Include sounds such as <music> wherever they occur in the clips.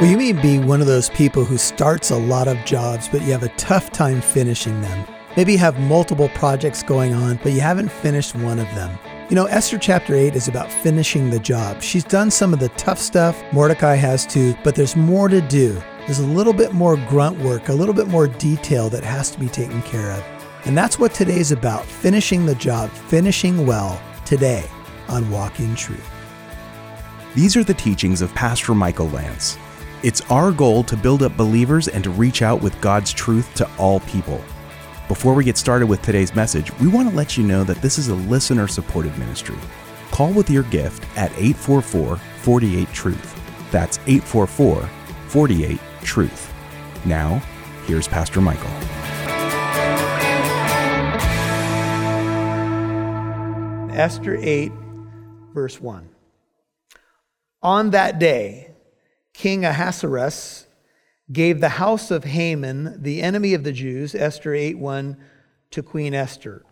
Well, you may be one of those people who starts a lot of jobs, but you have a tough time finishing them. Maybe you have multiple projects going on, but you haven't finished one of them. You know, Esther chapter 8 is about finishing the job. She's done some of the tough stuff, Mordecai has too, but there's more to do. There's a little bit more grunt work, a little bit more detail that has to be taken care of. And that's what today's about finishing the job, finishing well today on Walk in Truth. These are the teachings of Pastor Michael Lance. It's our goal to build up believers and to reach out with God's truth to all people. Before we get started with today's message, we want to let you know that this is a listener supported ministry. Call with your gift at 844 48 Truth. That's 844 48 Truth. Now, here's Pastor Michael. Esther 8, verse 1. On that day, King Ahasuerus gave the house of Haman, the enemy of the Jews, Esther 8 1, to Queen Esther.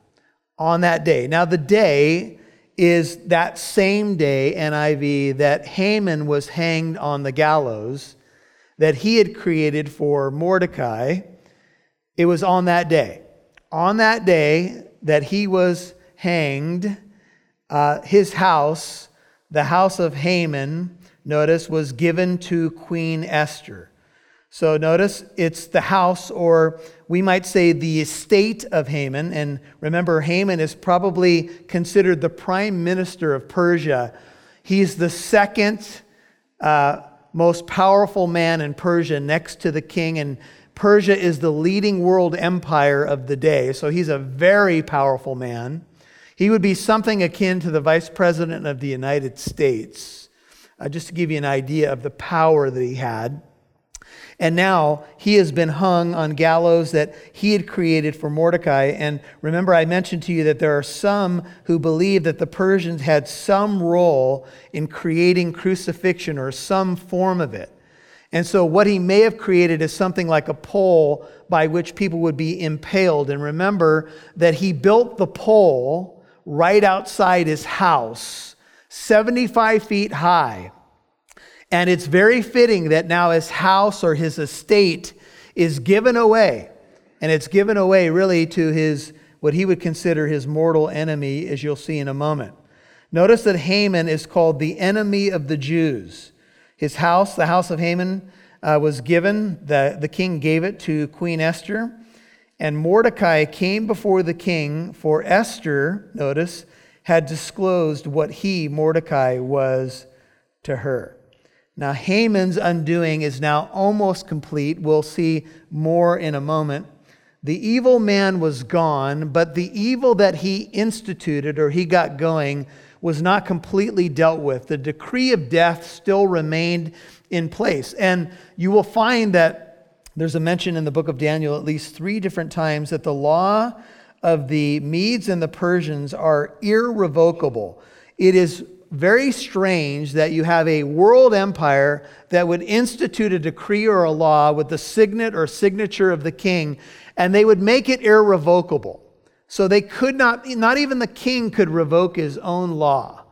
On that day. Now, the day is that same day, NIV, that Haman was hanged on the gallows that he had created for Mordecai. It was on that day. On that day that he was hanged, uh, his house, the house of Haman, notice, was given to Queen Esther. So notice it's the house, or we might say the estate of Haman. And remember, Haman is probably considered the prime minister of Persia. He's the second uh, most powerful man in Persia next to the king. And Persia is the leading world empire of the day. So he's a very powerful man. He would be something akin to the vice president of the United States, uh, just to give you an idea of the power that he had. And now he has been hung on gallows that he had created for Mordecai. And remember, I mentioned to you that there are some who believe that the Persians had some role in creating crucifixion or some form of it. And so, what he may have created is something like a pole by which people would be impaled. And remember that he built the pole right outside his house, 75 feet high. And it's very fitting that now his house or his estate is given away. And it's given away really to his, what he would consider his mortal enemy, as you'll see in a moment. Notice that Haman is called the enemy of the Jews. His house, the house of Haman, uh, was given, the, the king gave it to Queen Esther. And Mordecai came before the king, for Esther, notice, had disclosed what he, Mordecai, was to her. Now, Haman's undoing is now almost complete. We'll see more in a moment. The evil man was gone, but the evil that he instituted or he got going was not completely dealt with. The decree of death still remained in place. And you will find that there's a mention in the book of Daniel at least three different times that the law of the Medes and the Persians are irrevocable. It is very strange that you have a world empire that would institute a decree or a law with the signet or signature of the king, and they would make it irrevocable. So they could not, not even the king could revoke his own law.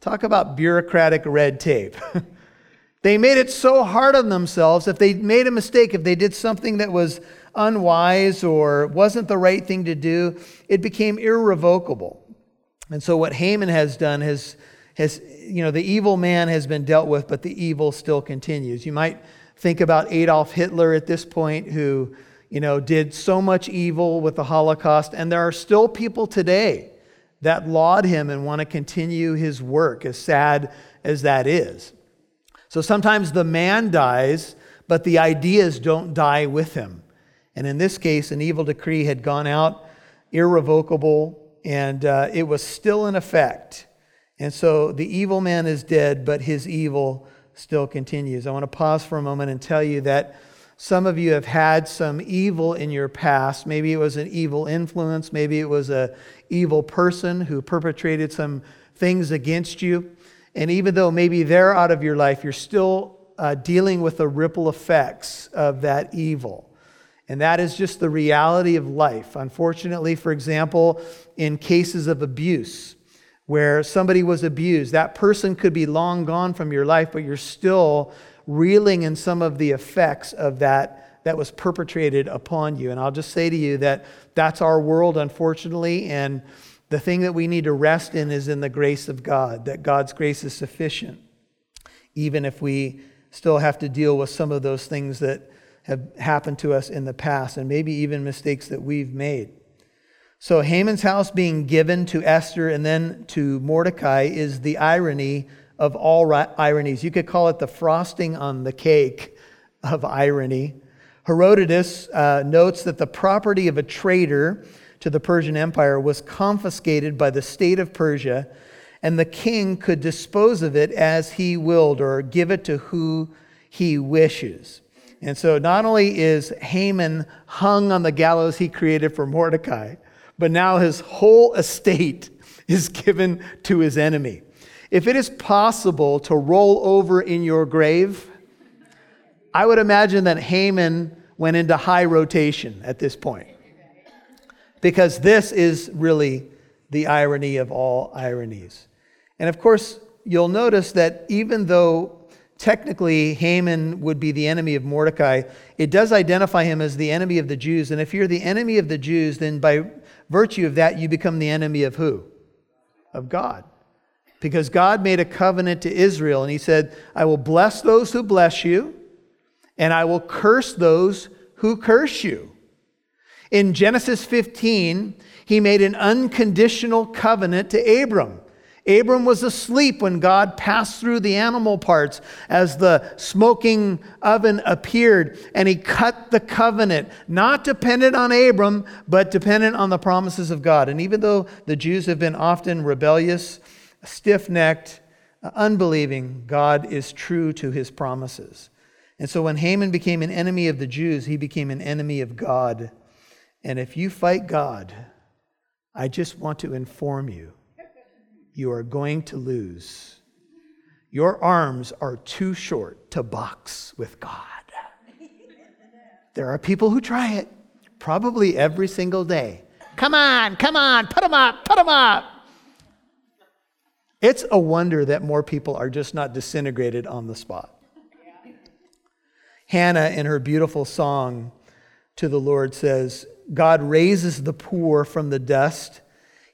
Talk about bureaucratic red tape. <laughs> they made it so hard on themselves. If they made a mistake, if they did something that was unwise or wasn't the right thing to do, it became irrevocable. And so what Haman has done is has, you know, the evil man has been dealt with, but the evil still continues. You might think about Adolf Hitler at this point who, you know, did so much evil with the Holocaust, and there are still people today that laud him and want to continue his work, as sad as that is. So sometimes the man dies, but the ideas don't die with him. And in this case, an evil decree had gone out, irrevocable, and uh, it was still in effect. And so the evil man is dead, but his evil still continues. I want to pause for a moment and tell you that some of you have had some evil in your past. Maybe it was an evil influence, maybe it was a evil person who perpetrated some things against you. And even though maybe they're out of your life, you're still uh, dealing with the ripple effects of that evil. And that is just the reality of life. Unfortunately, for example, in cases of abuse, where somebody was abused. That person could be long gone from your life, but you're still reeling in some of the effects of that that was perpetrated upon you. And I'll just say to you that that's our world, unfortunately, and the thing that we need to rest in is in the grace of God, that God's grace is sufficient, even if we still have to deal with some of those things that have happened to us in the past, and maybe even mistakes that we've made. So, Haman's house being given to Esther and then to Mordecai is the irony of all ironies. You could call it the frosting on the cake of irony. Herodotus uh, notes that the property of a traitor to the Persian Empire was confiscated by the state of Persia, and the king could dispose of it as he willed or give it to who he wishes. And so not only is Haman hung on the gallows he created for Mordecai, but now his whole estate <laughs> is given to his enemy. If it is possible to roll over in your grave, I would imagine that Haman went into high rotation at this point. Because this is really the irony of all ironies. And of course, you'll notice that even though technically Haman would be the enemy of Mordecai, it does identify him as the enemy of the Jews. And if you're the enemy of the Jews, then by virtue of that, you become the enemy of who? Of God. Because God made a covenant to Israel, and He said, I will bless those who bless you, and I will curse those who curse you. In Genesis 15, He made an unconditional covenant to Abram. Abram was asleep when God passed through the animal parts as the smoking oven appeared, and he cut the covenant, not dependent on Abram, but dependent on the promises of God. And even though the Jews have been often rebellious, stiff necked, uh, unbelieving, God is true to his promises. And so when Haman became an enemy of the Jews, he became an enemy of God. And if you fight God, I just want to inform you you are going to lose. Your arms are too short to box with God. There are people who try it, probably every single day. Come on, come on, put them up, put them up. It's a wonder that more people are just not disintegrated on the spot. Hannah, in her beautiful song to the Lord, says, God raises the poor from the dust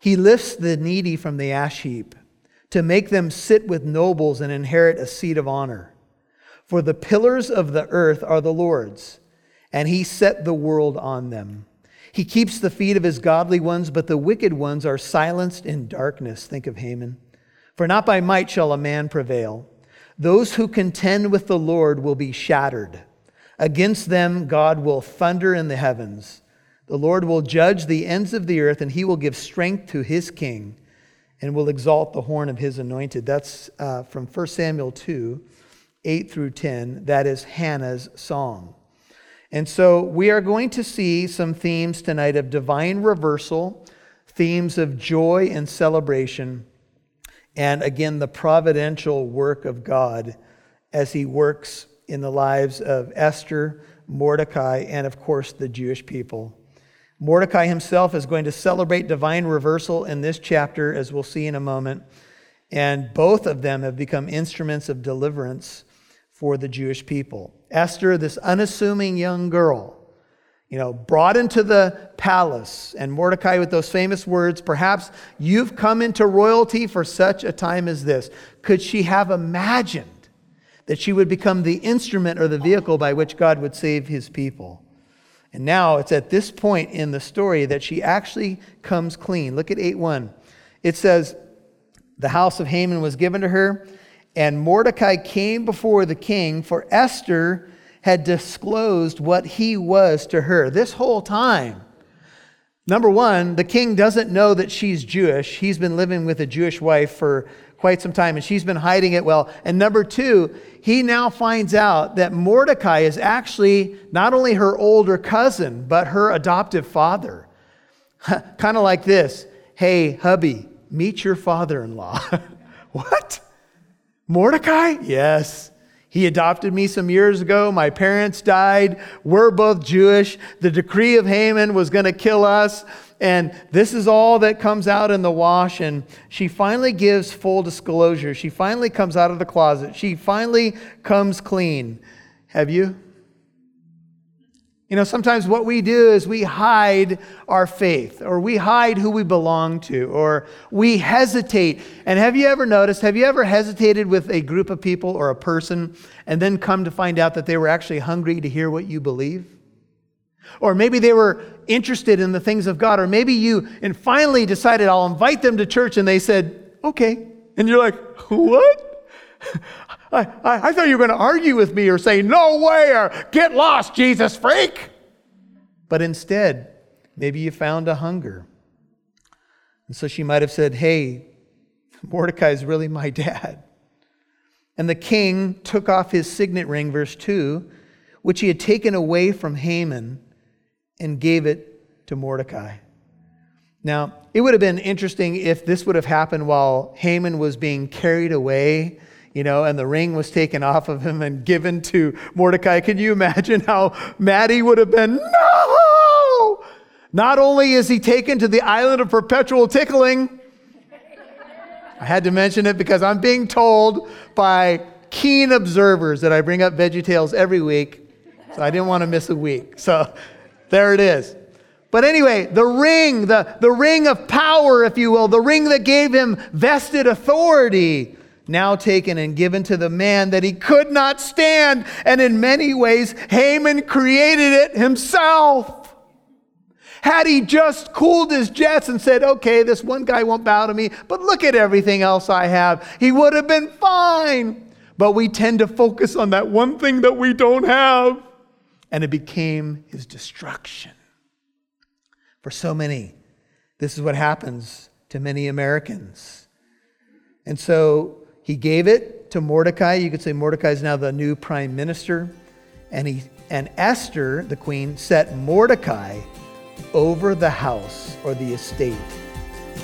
he lifts the needy from the ash heap to make them sit with nobles and inherit a seat of honor. For the pillars of the earth are the Lord's, and he set the world on them. He keeps the feet of his godly ones, but the wicked ones are silenced in darkness. Think of Haman. For not by might shall a man prevail. Those who contend with the Lord will be shattered. Against them, God will thunder in the heavens. The Lord will judge the ends of the earth, and he will give strength to his king and will exalt the horn of his anointed. That's uh, from 1 Samuel 2 8 through 10. That is Hannah's song. And so we are going to see some themes tonight of divine reversal, themes of joy and celebration, and again, the providential work of God as he works in the lives of Esther, Mordecai, and of course the Jewish people. Mordecai himself is going to celebrate divine reversal in this chapter, as we'll see in a moment. And both of them have become instruments of deliverance for the Jewish people. Esther, this unassuming young girl, you know, brought into the palace, and Mordecai with those famous words, perhaps you've come into royalty for such a time as this. Could she have imagined that she would become the instrument or the vehicle by which God would save his people? And now it's at this point in the story that she actually comes clean. Look at 8 1. It says, The house of Haman was given to her, and Mordecai came before the king, for Esther had disclosed what he was to her. This whole time, number one, the king doesn't know that she's Jewish. He's been living with a Jewish wife for quite some time, and she's been hiding it well. And number two, he now finds out that Mordecai is actually not only her older cousin, but her adoptive father. <laughs> kind of like this Hey, hubby, meet your father in law. <laughs> what? Mordecai? Yes. He adopted me some years ago. My parents died. We're both Jewish. The decree of Haman was going to kill us. And this is all that comes out in the wash. And she finally gives full disclosure. She finally comes out of the closet. She finally comes clean. Have you? You know, sometimes what we do is we hide our faith, or we hide who we belong to, or we hesitate. And have you ever noticed, have you ever hesitated with a group of people or a person and then come to find out that they were actually hungry to hear what you believe? Or maybe they were interested in the things of God, or maybe you and finally decided, I'll invite them to church, and they said, okay. And you're like, what? <laughs> I, I, I thought you were going to argue with me or say, no way, or get lost, Jesus freak. But instead, maybe you found a hunger. And so she might have said, hey, Mordecai is really my <laughs> dad. And the king took off his signet ring, verse 2, which he had taken away from Haman, and gave it to Mordecai. Now, it would have been interesting if this would have happened while Haman was being carried away you know, and the ring was taken off of him and given to Mordecai. Can you imagine how mad he would have been? No! Not only is he taken to the island of perpetual tickling, I had to mention it because I'm being told by keen observers that I bring up Veggie Tales every week, so I didn't want to miss a week. So there it is. But anyway, the ring, the, the ring of power, if you will, the ring that gave him vested authority now taken and given to the man that he could not stand. And in many ways, Haman created it himself. Had he just cooled his jets and said, okay, this one guy won't bow to me, but look at everything else I have, he would have been fine. But we tend to focus on that one thing that we don't have. And it became his destruction. For so many, this is what happens to many Americans. And so he gave it to Mordecai. You could say Mordecai is now the new prime minister. And, he, and Esther, the queen, set Mordecai over the house or the estate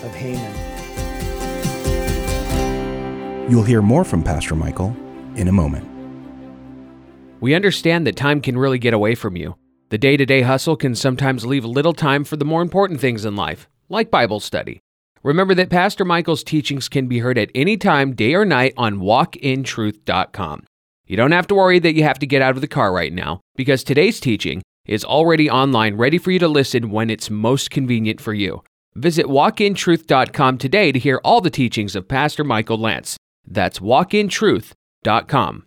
of Haman. You'll hear more from Pastor Michael in a moment. We understand that time can really get away from you. The day to day hustle can sometimes leave little time for the more important things in life, like Bible study. Remember that Pastor Michael's teachings can be heard at any time, day or night, on walkintruth.com. You don't have to worry that you have to get out of the car right now, because today's teaching is already online, ready for you to listen when it's most convenient for you. Visit walkintruth.com today to hear all the teachings of Pastor Michael Lance. That's walkintruth.com.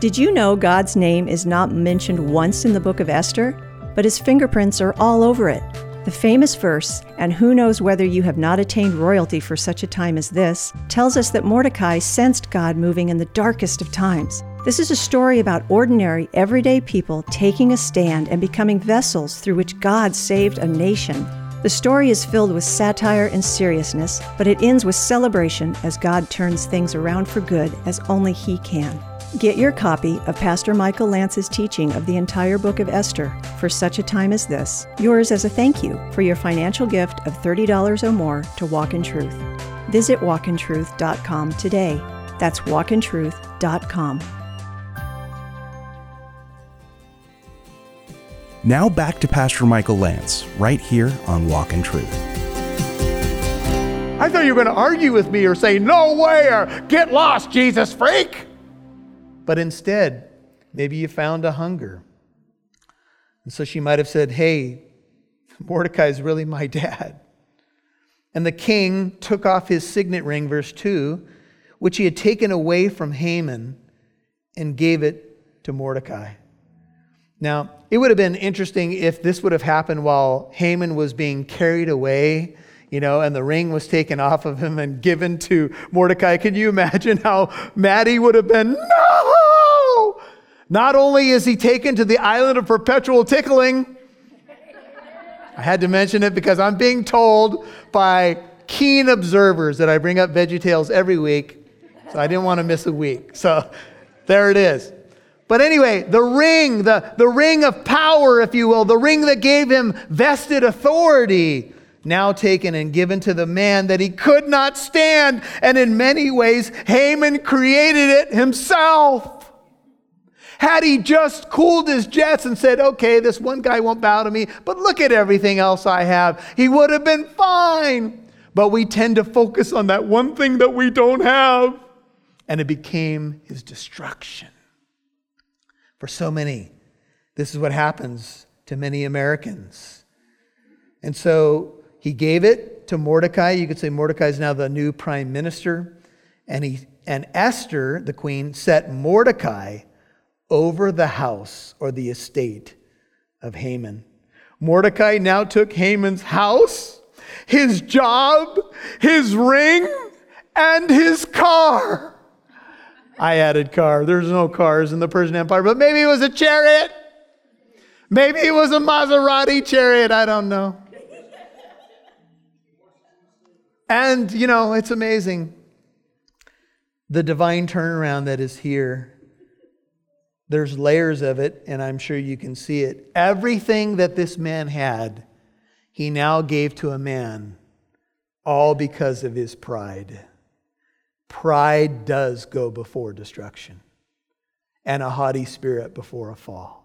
Did you know God's name is not mentioned once in the book of Esther, but his fingerprints are all over it? The famous verse, and who knows whether you have not attained royalty for such a time as this, tells us that Mordecai sensed God moving in the darkest of times. This is a story about ordinary, everyday people taking a stand and becoming vessels through which God saved a nation. The story is filled with satire and seriousness, but it ends with celebration as God turns things around for good as only He can. Get your copy of Pastor Michael Lance's teaching of the entire book of Esther for such a time as this, yours as a thank you for your financial gift of $30 or more to Walk in Truth. Visit walkintruth.com today. That's walkintruth.com. Now back to Pastor Michael Lance, right here on Walk in Truth. I thought you were going to argue with me or say, no way, or get lost, Jesus freak. But instead, maybe you found a hunger. And so she might have said, Hey, Mordecai is really my <laughs> dad. And the king took off his signet ring, verse 2, which he had taken away from Haman, and gave it to Mordecai. Now, it would have been interesting if this would have happened while Haman was being carried away you know, and the ring was taken off of him and given to Mordecai. Can you imagine how mad he would have been? No! Not only is he taken to the island of perpetual tickling, I had to mention it because I'm being told by keen observers that I bring up Veggie Tales every week, so I didn't want to miss a week. So there it is. But anyway, the ring, the, the ring of power, if you will, the ring that gave him vested authority now taken and given to the man that he could not stand. And in many ways, Haman created it himself. Had he just cooled his jets and said, okay, this one guy won't bow to me, but look at everything else I have, he would have been fine. But we tend to focus on that one thing that we don't have. And it became his destruction. For so many, this is what happens to many Americans. And so he gave it to Mordecai. You could say Mordecai is now the new prime minister. And, he, and Esther, the queen, set Mordecai over the house or the estate of Haman. Mordecai now took Haman's house, his job, his ring, and his car. I added car. There's no cars in the Persian Empire, but maybe it was a chariot. Maybe it was a Maserati chariot. I don't know. And, you know, it's amazing the divine turnaround that is here. There's layers of it, and I'm sure you can see it. Everything that this man had, he now gave to a man, all because of his pride. Pride does go before destruction, and a haughty spirit before a fall.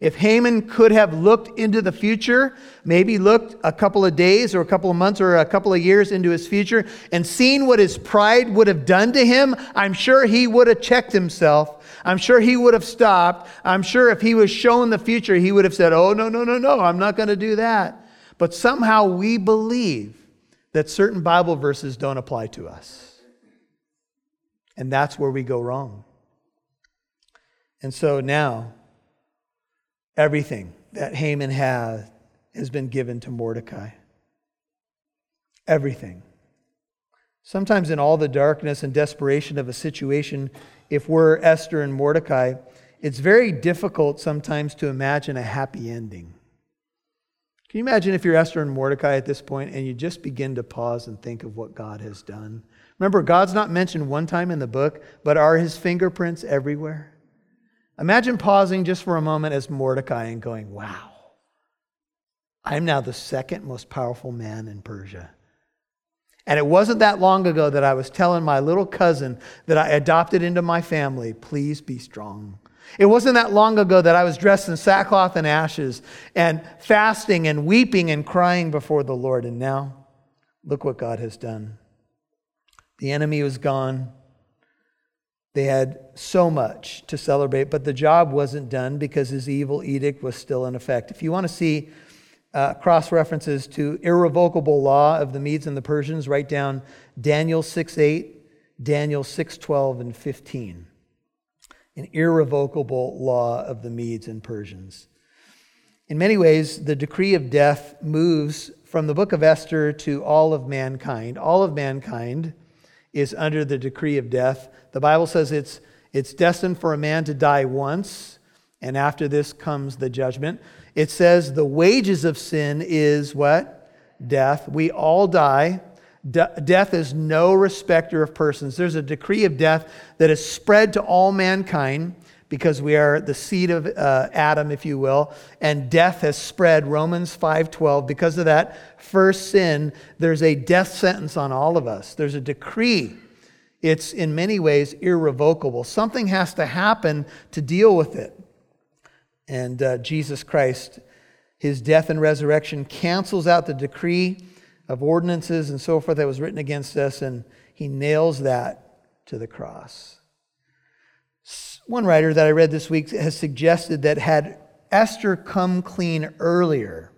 If Haman could have looked into the future, maybe looked a couple of days or a couple of months or a couple of years into his future and seen what his pride would have done to him, I'm sure he would have checked himself. I'm sure he would have stopped. I'm sure if he was shown the future, he would have said, Oh, no, no, no, no, I'm not going to do that. But somehow we believe that certain Bible verses don't apply to us. And that's where we go wrong. And so now, Everything that Haman had has been given to Mordecai. Everything. Sometimes, in all the darkness and desperation of a situation, if we're Esther and Mordecai, it's very difficult sometimes to imagine a happy ending. Can you imagine if you're Esther and Mordecai at this point and you just begin to pause and think of what God has done? Remember, God's not mentioned one time in the book, but are his fingerprints everywhere? Imagine pausing just for a moment as Mordecai and going, wow, I'm now the second most powerful man in Persia. And it wasn't that long ago that I was telling my little cousin that I adopted into my family, please be strong. It wasn't that long ago that I was dressed in sackcloth and ashes and fasting and weeping and crying before the Lord. And now, look what God has done. The enemy was gone. They had so much to celebrate, but the job wasn't done because his evil edict was still in effect. If you want to see uh, cross references to irrevocable law of the Medes and the Persians, write down Daniel 6 8, Daniel 6 12, and 15. An irrevocable law of the Medes and Persians. In many ways, the decree of death moves from the book of Esther to all of mankind. All of mankind is under the decree of death. The Bible says it's, it's destined for a man to die once, and after this comes the judgment. It says the wages of sin is what? Death. We all die. De- death is no respecter of persons. There's a decree of death that is spread to all mankind because we are the seed of uh, Adam, if you will, and death has spread. Romans 5:12. Because of that first sin, there's a death sentence on all of us. There's a decree. It's in many ways irrevocable. Something has to happen to deal with it. And uh, Jesus Christ, his death and resurrection, cancels out the decree of ordinances and so forth that was written against us, and he nails that to the cross. One writer that I read this week has suggested that had Esther come clean earlier,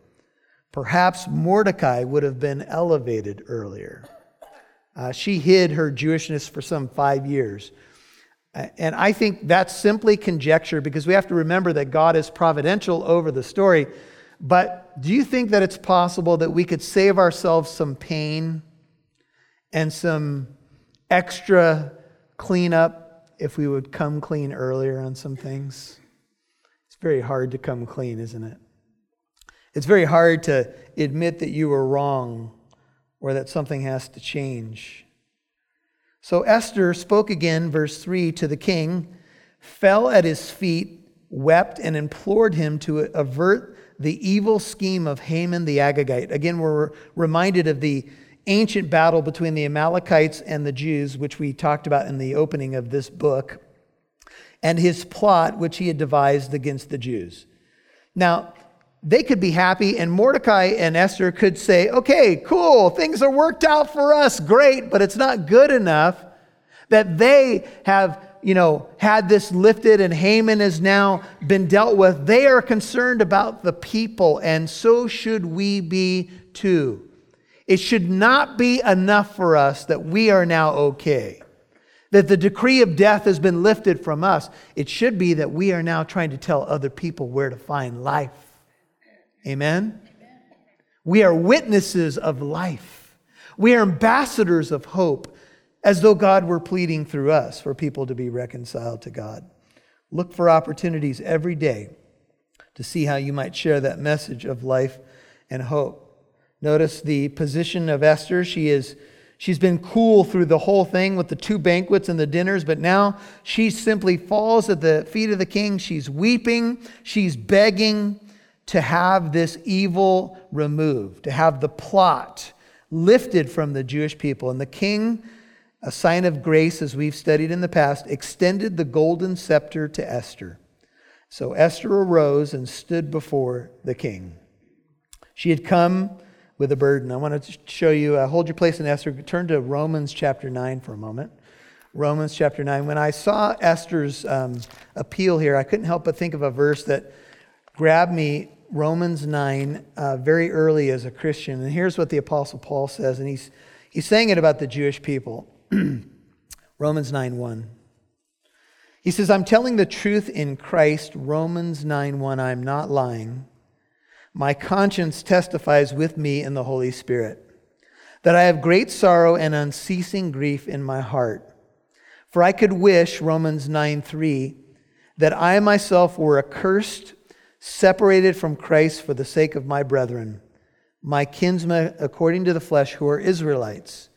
perhaps Mordecai would have been elevated earlier. Uh, she hid her Jewishness for some five years. And I think that's simply conjecture because we have to remember that God is providential over the story. But do you think that it's possible that we could save ourselves some pain and some extra cleanup if we would come clean earlier on some things. It's very hard to come clean, isn't it? It's very hard to admit that you were wrong or that something has to change. So Esther spoke again, verse 3, to the king, fell at his feet, wept, and implored him to avert the evil scheme of Haman the Agagite. Again, we're reminded of the ancient battle between the Amalekites and the Jews, which we talked about in the opening of this book, and his plot, which he had devised against the Jews. Now, they could be happy, and Mordecai and Esther could say, okay, cool, things are worked out for us, great, but it's not good enough that they have, you know, had this lifted and Haman has now been dealt with. They are concerned about the people, and so should we be too. It should not be enough for us that we are now okay, that the decree of death has been lifted from us. It should be that we are now trying to tell other people where to find life. Amen? We are witnesses of life. We are ambassadors of hope, as though God were pleading through us for people to be reconciled to God. Look for opportunities every day to see how you might share that message of life and hope. Notice the position of Esther. She is she's been cool through the whole thing with the two banquets and the dinners, but now she simply falls at the feet of the king. She's weeping, she's begging to have this evil removed, to have the plot lifted from the Jewish people. And the king, a sign of grace as we've studied in the past, extended the golden scepter to Esther. So Esther arose and stood before the king. She had come with a burden. I want to show you, uh, hold your place in Esther. Turn to Romans chapter 9 for a moment. Romans chapter 9. When I saw Esther's um, appeal here, I couldn't help but think of a verse that grabbed me, Romans 9, uh, very early as a Christian. And here's what the Apostle Paul says, and he's, he's saying it about the Jewish people. <clears throat> Romans 9 1. He says, I'm telling the truth in Christ, Romans 9 1. I'm not lying. My conscience testifies with me in the Holy Spirit that I have great sorrow and unceasing grief in my heart. For I could wish, Romans 9 3, that I myself were accursed, separated from Christ for the sake of my brethren, my kinsmen according to the flesh, who are Israelites,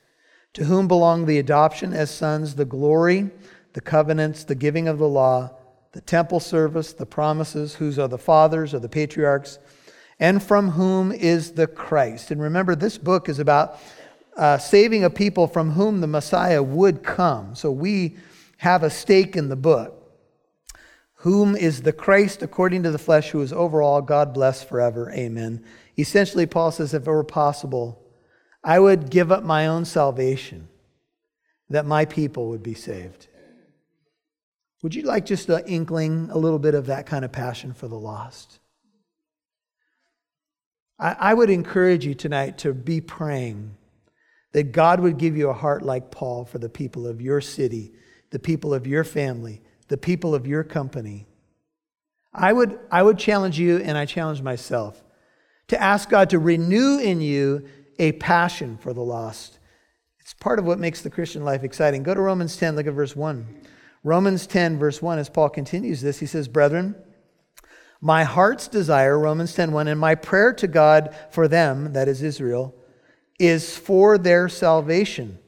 to whom belong the adoption as sons, the glory, the covenants, the giving of the law, the temple service, the promises, whose are the fathers or the patriarchs and from whom is the Christ. And remember, this book is about uh, saving a people from whom the Messiah would come. So we have a stake in the book. Whom is the Christ according to the flesh, who is overall God bless forever. Amen. Essentially, Paul says, if it were possible, I would give up my own salvation that my people would be saved. Would you like just an inkling, a little bit of that kind of passion for the lost? I, I would encourage you tonight to be praying that God would give you a heart like Paul for the people of your city, the people of your family, the people of your company. I would, I would challenge you, and I challenge myself, to ask God to renew in you a passion for the lost. It's part of what makes the Christian life exciting. Go to Romans 10, look at verse 1. Romans 10, verse 1, as Paul continues this, he says, Brethren, my heart's desire, Romans 10:1, and my prayer to God for them, that is Israel, is for their salvation.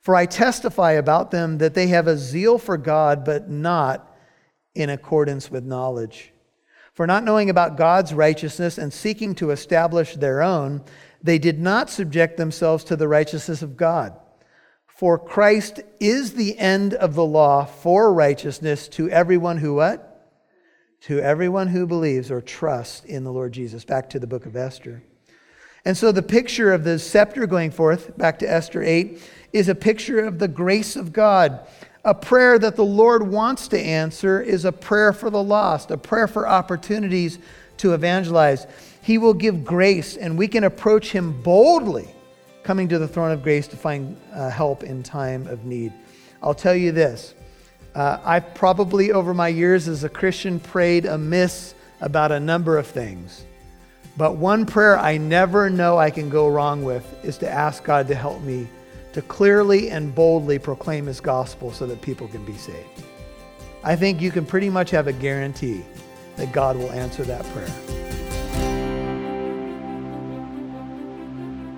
For I testify about them that they have a zeal for God, but not in accordance with knowledge. For not knowing about God's righteousness and seeking to establish their own, they did not subject themselves to the righteousness of God. For Christ is the end of the law for righteousness to everyone who what? To everyone who believes or trusts in the Lord Jesus. Back to the book of Esther. And so the picture of the scepter going forth, back to Esther 8, is a picture of the grace of God. A prayer that the Lord wants to answer is a prayer for the lost, a prayer for opportunities to evangelize. He will give grace, and we can approach Him boldly, coming to the throne of grace to find uh, help in time of need. I'll tell you this uh, I've probably, over my years as a Christian, prayed amiss about a number of things. But one prayer I never know I can go wrong with is to ask God to help me to clearly and boldly proclaim His gospel so that people can be saved. I think you can pretty much have a guarantee that God will answer that prayer.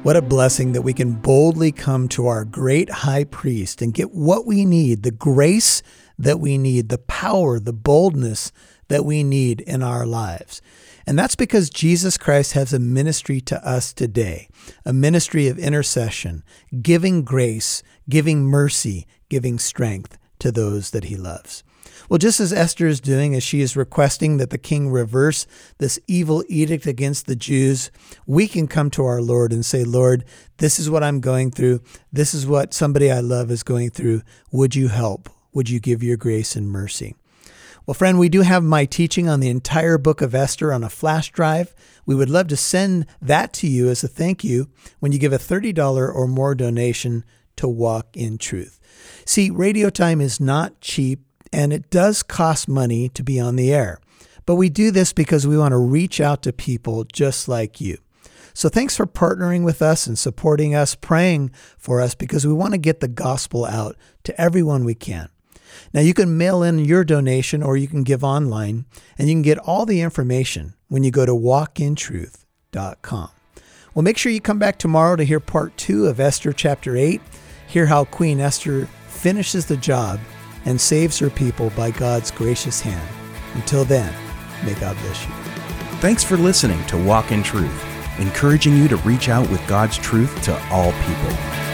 What a blessing that we can boldly come to our great high priest and get what we need the grace that we need, the power, the boldness that we need in our lives. And that's because Jesus Christ has a ministry to us today, a ministry of intercession, giving grace, giving mercy, giving strength to those that he loves. Well, just as Esther is doing, as she is requesting that the king reverse this evil edict against the Jews, we can come to our Lord and say, Lord, this is what I'm going through. This is what somebody I love is going through. Would you help? Would you give your grace and mercy? Well, friend, we do have my teaching on the entire book of Esther on a flash drive. We would love to send that to you as a thank you when you give a $30 or more donation to Walk in Truth. See, radio time is not cheap and it does cost money to be on the air. But we do this because we want to reach out to people just like you. So thanks for partnering with us and supporting us, praying for us because we want to get the gospel out to everyone we can. Now, you can mail in your donation or you can give online, and you can get all the information when you go to walkintruth.com. Well, make sure you come back tomorrow to hear part two of Esther chapter 8, hear how Queen Esther finishes the job and saves her people by God's gracious hand. Until then, may God bless you. Thanks for listening to Walk in Truth, encouraging you to reach out with God's truth to all people.